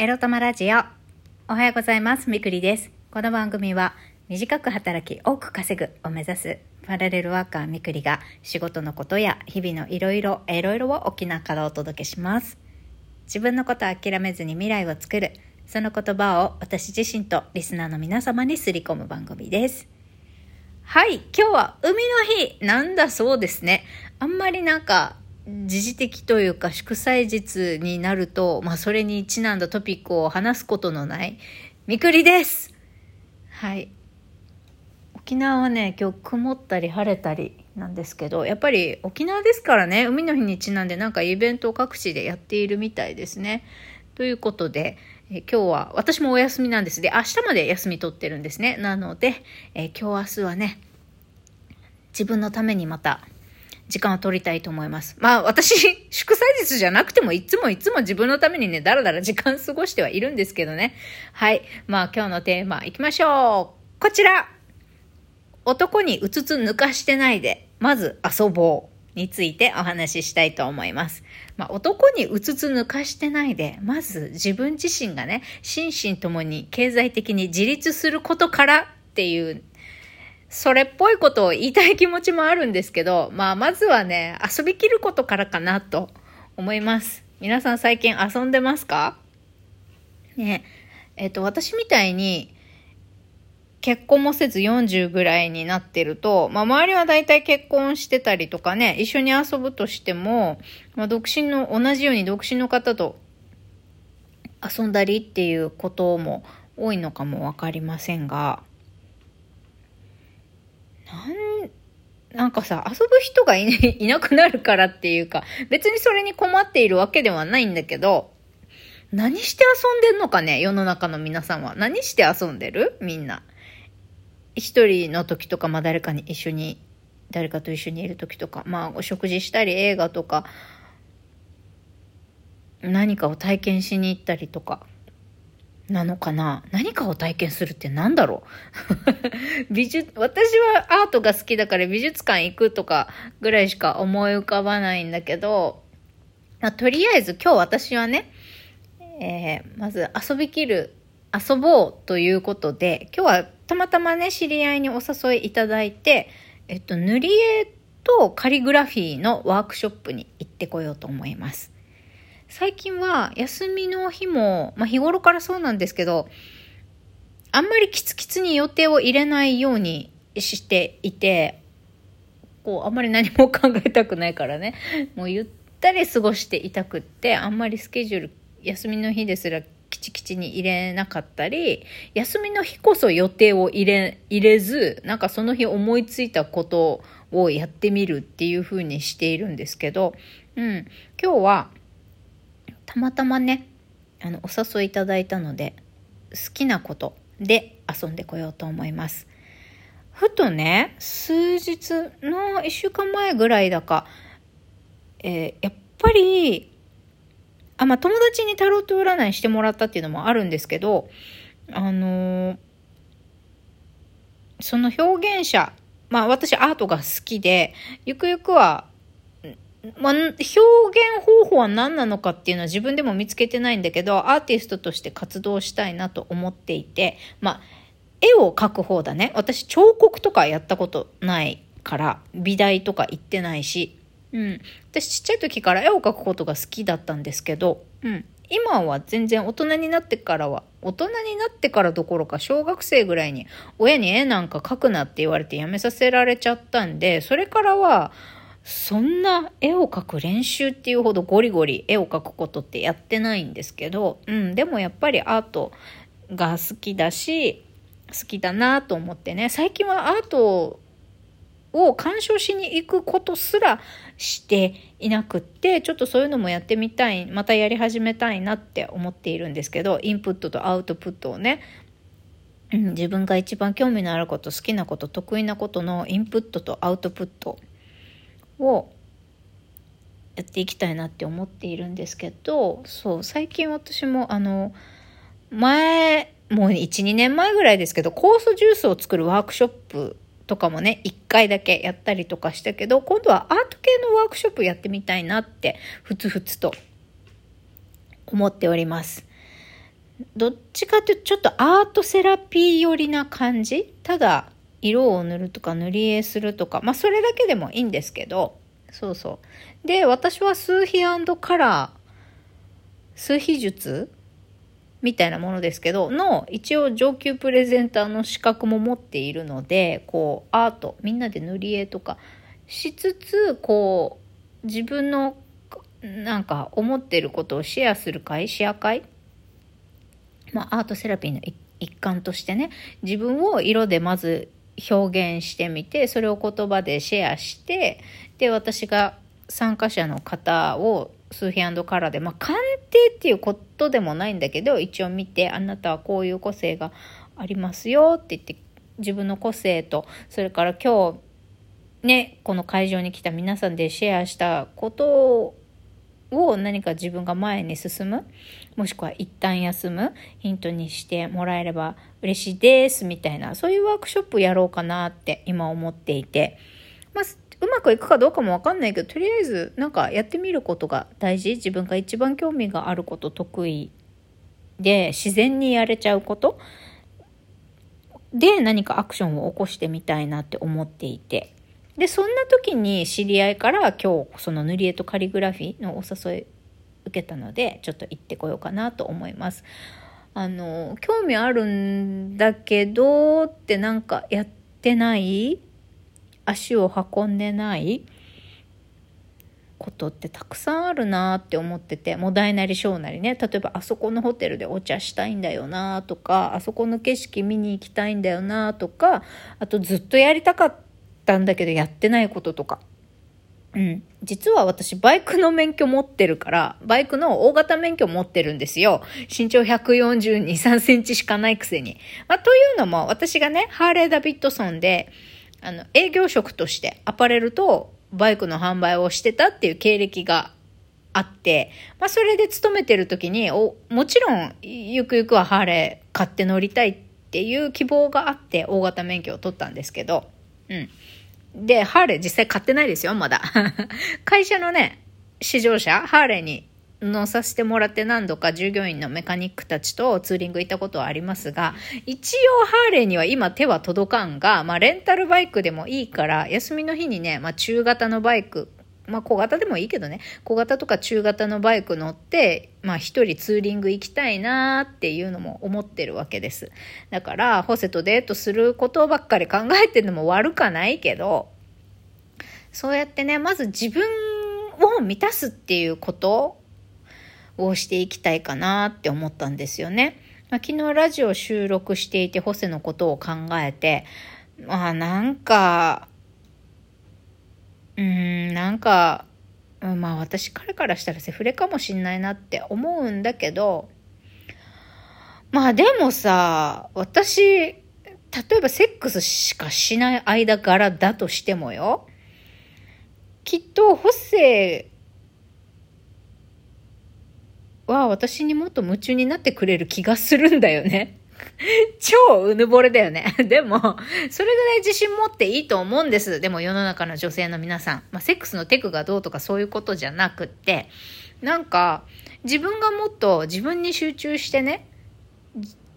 エロ玉ラジオ。おはようございます。みくりです。この番組は、短く働き多く稼ぐを目指すパラレルワーカーみくりが仕事のことや日々のいろいろ、いろいろを沖縄からお届けします。自分のことを諦めずに未来を作る、その言葉を私自身とリスナーの皆様にすり込む番組です。はい、今日は海の日なんだそうですね。あんまりなんか、時事的というか祝祭日になると、まあそれにちなんだトピックを話すことのない、みくりです。はい。沖縄はね、今日曇ったり晴れたりなんですけど、やっぱり沖縄ですからね、海の日にちなんでなんかイベントを各地でやっているみたいですね。ということで、え今日は私もお休みなんです。で、明日まで休み取ってるんですね。なので、え今日明日はね、自分のためにまた時間を取りたいと思います。まあ私、祝祭日じゃなくてもいつもいつも自分のためにね、だらだら時間過ごしてはいるんですけどね。はい。まあ今日のテーマ行きましょう。こちら男にうつつ抜かしてないで、まず遊ぼうについてお話ししたいと思います。まあ男にうつつ抜かしてないで、まず自分自身がね、心身ともに経済的に自立することからっていうそれっぽいことを言いたい気持ちもあるんですけど、まあ、まずはね、遊びきることからかなと思います。皆さん最近遊んでますか？ねえっ、と、私みたいに、結婚もせず40ぐらいになってると、まあ、周りは大体結婚してたりとかね、一緒に遊ぶとしても、まあ、独身の、同じように独身の方と遊んだりっていうことも多いのかもわかりませんが、なん、なんかさ、遊ぶ人がい,、ね、いなくなるからっていうか、別にそれに困っているわけではないんだけど、何して遊んでんのかね世の中の皆さんは。何して遊んでる？みんな。一人の時とか、まあ誰かに一緒に、誰かと一緒にいる時とか、まあお食事したり映画とか、何かを体験しに行ったりとか、なのかな？何かを体験するって何だろう？美術、私はアートが好きだから美術館行くとかぐらいしか思い浮かばないんだけど、まあ、とりあえず今日私はね、えー、まず遊びきる、遊ぼうということで、今日はたまたまね、知り合いにお誘いいただいて、えっと、塗り絵とカリグラフィーのワークショップに行ってこようと思います。最近は休みの日も、まあ、日頃からそうなんですけど、あんまりキツキツに予定を入れないようにしていて、こう、あんまり何も考えたくないからね、もうゆったり過ごしていたくって、あんまりスケジュール、休みの日ですらキチキチに入れなかったり、休みの日こそ予定を入れ、入れず、なんかその日思いついたことをやってみるっていう風にしているんですけど、うん、今日は、たまたまね、あの、お誘いいただいたので、好きなことで遊んでこようと思います。ふとね、数日の1週間前ぐらいだか、えー、やっぱり、あ、まあ、友達にタロット占いしてもらったっていうのもあるんですけど、あのー、その表現者、まあ私アートが好きで、ゆくゆくはまあ、表現方法は何なのかっていうのは自分でも見つけてないんだけど、アーティストとして活動したいなと思っていて、まあ、絵を描く方だね。私、彫刻とかやったことないから、美大とか行ってないし、うん。私、ちっちゃい時から絵を描くことが好きだったんですけど、うん。今は全然大人になってからは、大人になってからどころか小学生ぐらいに親に絵なんか描くなって言われてやめさせられちゃったんで、それからは、そんな絵を描く練習っていうほどゴリゴリ絵を描くことってやってないんですけど、うん、でもやっぱりアートが好きだし、好きだなと思ってね、最近はアートを鑑賞しに行くことすらしていなくって、ちょっとそういうのもやってみたい、またやり始めたいなって思っているんですけど、インプットとアウトプットをね、うん、自分が一番興味のあること、好きなこと、得意なことのインプットとアウトプットをやっていきたいなって思っているんですけどそう最近私もあの前もう12年前ぐらいですけど酵素ジュースを作るワークショップとかもね1回だけやったりとかしたけど今度はアート系のワークショップやってみたいなってふつふつと思っております。どっちかっていうとちょっとアートセラピー寄りな感じ？ただ色を塗るとか塗り絵するとか、まあそれだけでもいいんですけど、そうそう。で、私は数比カラー、数比術みたいなものですけど、の一応上級プレゼンターの資格も持っているので、こうアート、みんなで塗り絵とかしつつ、こう自分のなんか思ってることをシェアする会、シェア会まあアートセラピーの一環としてね、自分を色でまず表現してみて、それを言葉でシェアして、で、私が参加者の方を数比カラーで、まあ、鑑定っていうことでもないんだけど、一応見て、あなたはこういう個性がありますよって言って、自分の個性と、それから今日、ね、この会場に来た皆さんでシェアしたことを何か自分が前に進む、もしくは一旦休むヒントにしてもらえれば嬉しいですみたいな、そういうワークショップやろうかなって今思っていて、まあ、うまくいくかどうかもわかんないけど、とりあえずなんかやってみることが大事。自分が一番興味があること、得意で、自然にやれちゃうことで何かアクションを起こしてみたいなって思っていて。で、そんな時に知り合いから今日その塗り絵とカリグラフィーのお誘い受けたので、ちょっと行ってこようかなと思います。あの、興味あるんだけどってなんかやってない足を運んでないことってたくさんあるなって思っててもう大なり小なりね例えばあそこのホテルでお茶したいんだよなとかあそこの景色見に行きたいんだよなとかあとずっとやりたかったたんだけどやってないこととか。うん。実は私、バイクの免許持ってるから、バイクの大型免許持ってるんですよ。身長142、3センチしかないくせに。まあ、というのも、私がね、ハーレー・ダビッドソンで、あの、営業職としてアパレルとバイクの販売をしてたっていう経歴があって、まあ、それで勤めてる時に、お、もちろん、ゆくゆくはハーレー買って乗りたいっていう希望があって、大型免許を取ったんですけど、うん。で、ハーレー実際買ってないですよ、まだ。会社のね、試乗車、ハーレーに乗させてもらって何度か従業員のメカニックたちとツーリング行ったことはありますが、一応ハーレーには今手は届かんが、まあレンタルバイクでもいいから、休みの日にね、まあ中型のバイク、まあ小型でもいいけどね、小型とか中型のバイク乗って、まあ一人ツーリング行きたいなーっていうのも思ってるわけです。だから、ホセとデートすることばっかり考えてるのも悪かないけど、そうやってね、まず自分を満たすっていうことをしていきたいかなって思ったんですよね。まあ、昨日ラジオ収録していて、ホセのことを考えて、まあなんか、うーん、なんか、まあ私彼からしたらセフレかもしんないなって思うんだけど、まあでもさ、私、例えばセックスしかしない間柄だとしてもよ、きっとホセは私にもっと夢中になってくれる気がするんだよね。超うぬぼれだよね。でも、それぐらい自信持っていいと思うんです。でも世の中の女性の皆さん。まあ、セックスのテクがどうとかそういうことじゃなくって、なんか、自分がもっと自分に集中してね、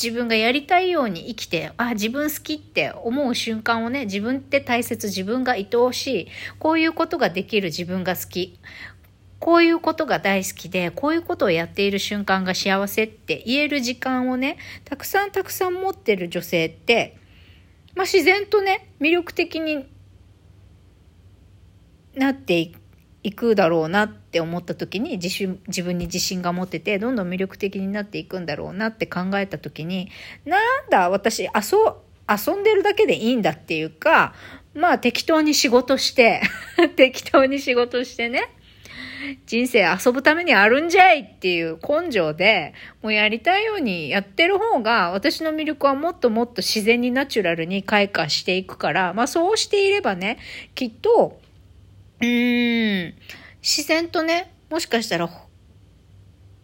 自分がやりたいように生きて、あ、自分好きって思う瞬間をね、自分って大切、自分が愛おしい、こういうことができる自分が好き。こういうことが大好きで、こういうことをやっている瞬間が幸せって言える時間をね、たくさんたくさん持ってる女性って、まあ、自然とね、魅力的になっていくだろうなって思った時に自、自分に自信が持ってて、どんどん魅力的になっていくんだろうなって考えた時に、なんだ、私、遊、遊んでるだけでいいんだっていうか、まあ適当に仕事して 適当に仕事してね、人生遊ぶためにあるんじゃいっていう根性で、もうやりたいようにやってる方が、私の魅力はもっともっと自然にナチュラルに開花していくから、まあそうしていればね、きっと、うーん、自然とね、もしかしたら、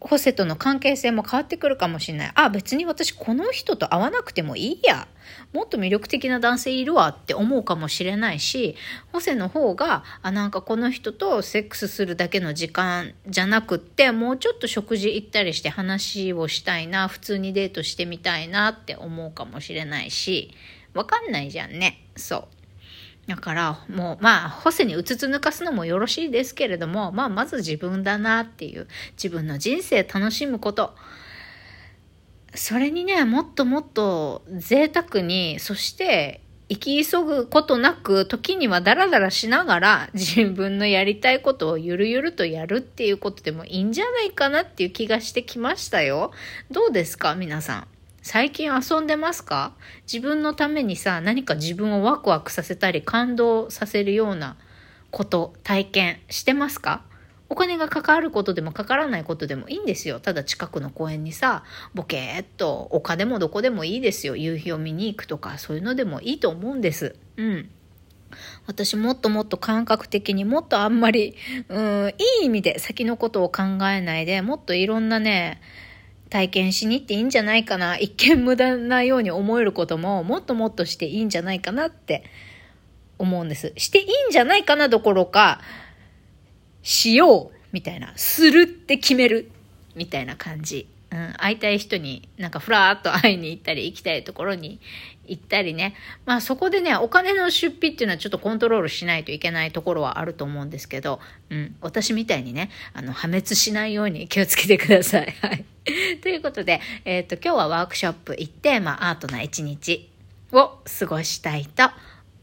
ホセとの関係性も変わってくるかもしれない。あ、別に私この人と会わなくてもいいや。もっと魅力的な男性いるわって思うかもしれないし、ホセの方が、あ、なんかこの人とセックスするだけの時間じゃなくって、もうちょっと食事行ったりして話をしたいな、普通にデートしてみたいなって思うかもしれないし、わかんないじゃんね。そう。だからもうまあホセにうつつ抜かすのもよろしいですけれどもまあまず自分だなっていう自分の人生楽しむことそれにねもっともっと贅沢にそして生き急ぐことなく時にはダラダラしながら自分のやりたいことをゆるゆるとやるっていうことでもいいんじゃないかなっていう気がしてきましたよ。どうですか皆さん？最近遊んでますか？自分のためにさ、何か自分をワクワクさせたり感動させるようなこと、体験してますか？お金がかかることでもかからないことでもいいんですよ。ただ近くの公園にさ、ボケーっと丘でもどこでもいいですよ。夕日を見に行くとか、そういうのでもいいと思うんです。うん。私もっともっと感覚的にもっとあんまり、うん、いい意味で先のことを考えないで、もっといろんなね、体験しに行っていいんじゃないかな。一見無駄なように思えることももっともっとしていいんじゃないかなって思うんです。していいんじゃないかなどころか、しようみたいな。するって決めるみたいな感じ。うん、会いたい人になんかふらーっと会いに行ったり行きたいところに行ったりね。まあそこでね、お金の出費っていうのはちょっとコントロールしないといけないところはあると思うんですけど、うん、私みたいにね、あの、破滅しないように気をつけてください。はい。ということで、えっ、ー、と、今日はワークショップ行って、まあアートな一日を過ごしたいと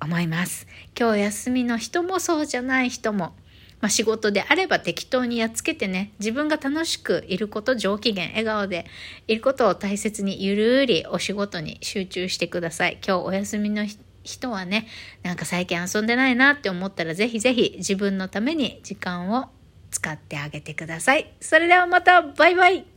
思います。今日休みの人もそうじゃない人も、まあ、仕事であれば適当にやっつけてね、自分が楽しくいること、上機嫌、笑顔でいることを大切にゆるりお仕事に集中してください。今日お休みの人はね、なんか最近遊んでないなって思ったらぜひぜひ自分のために時間を使ってあげてください。それではまたバイバイ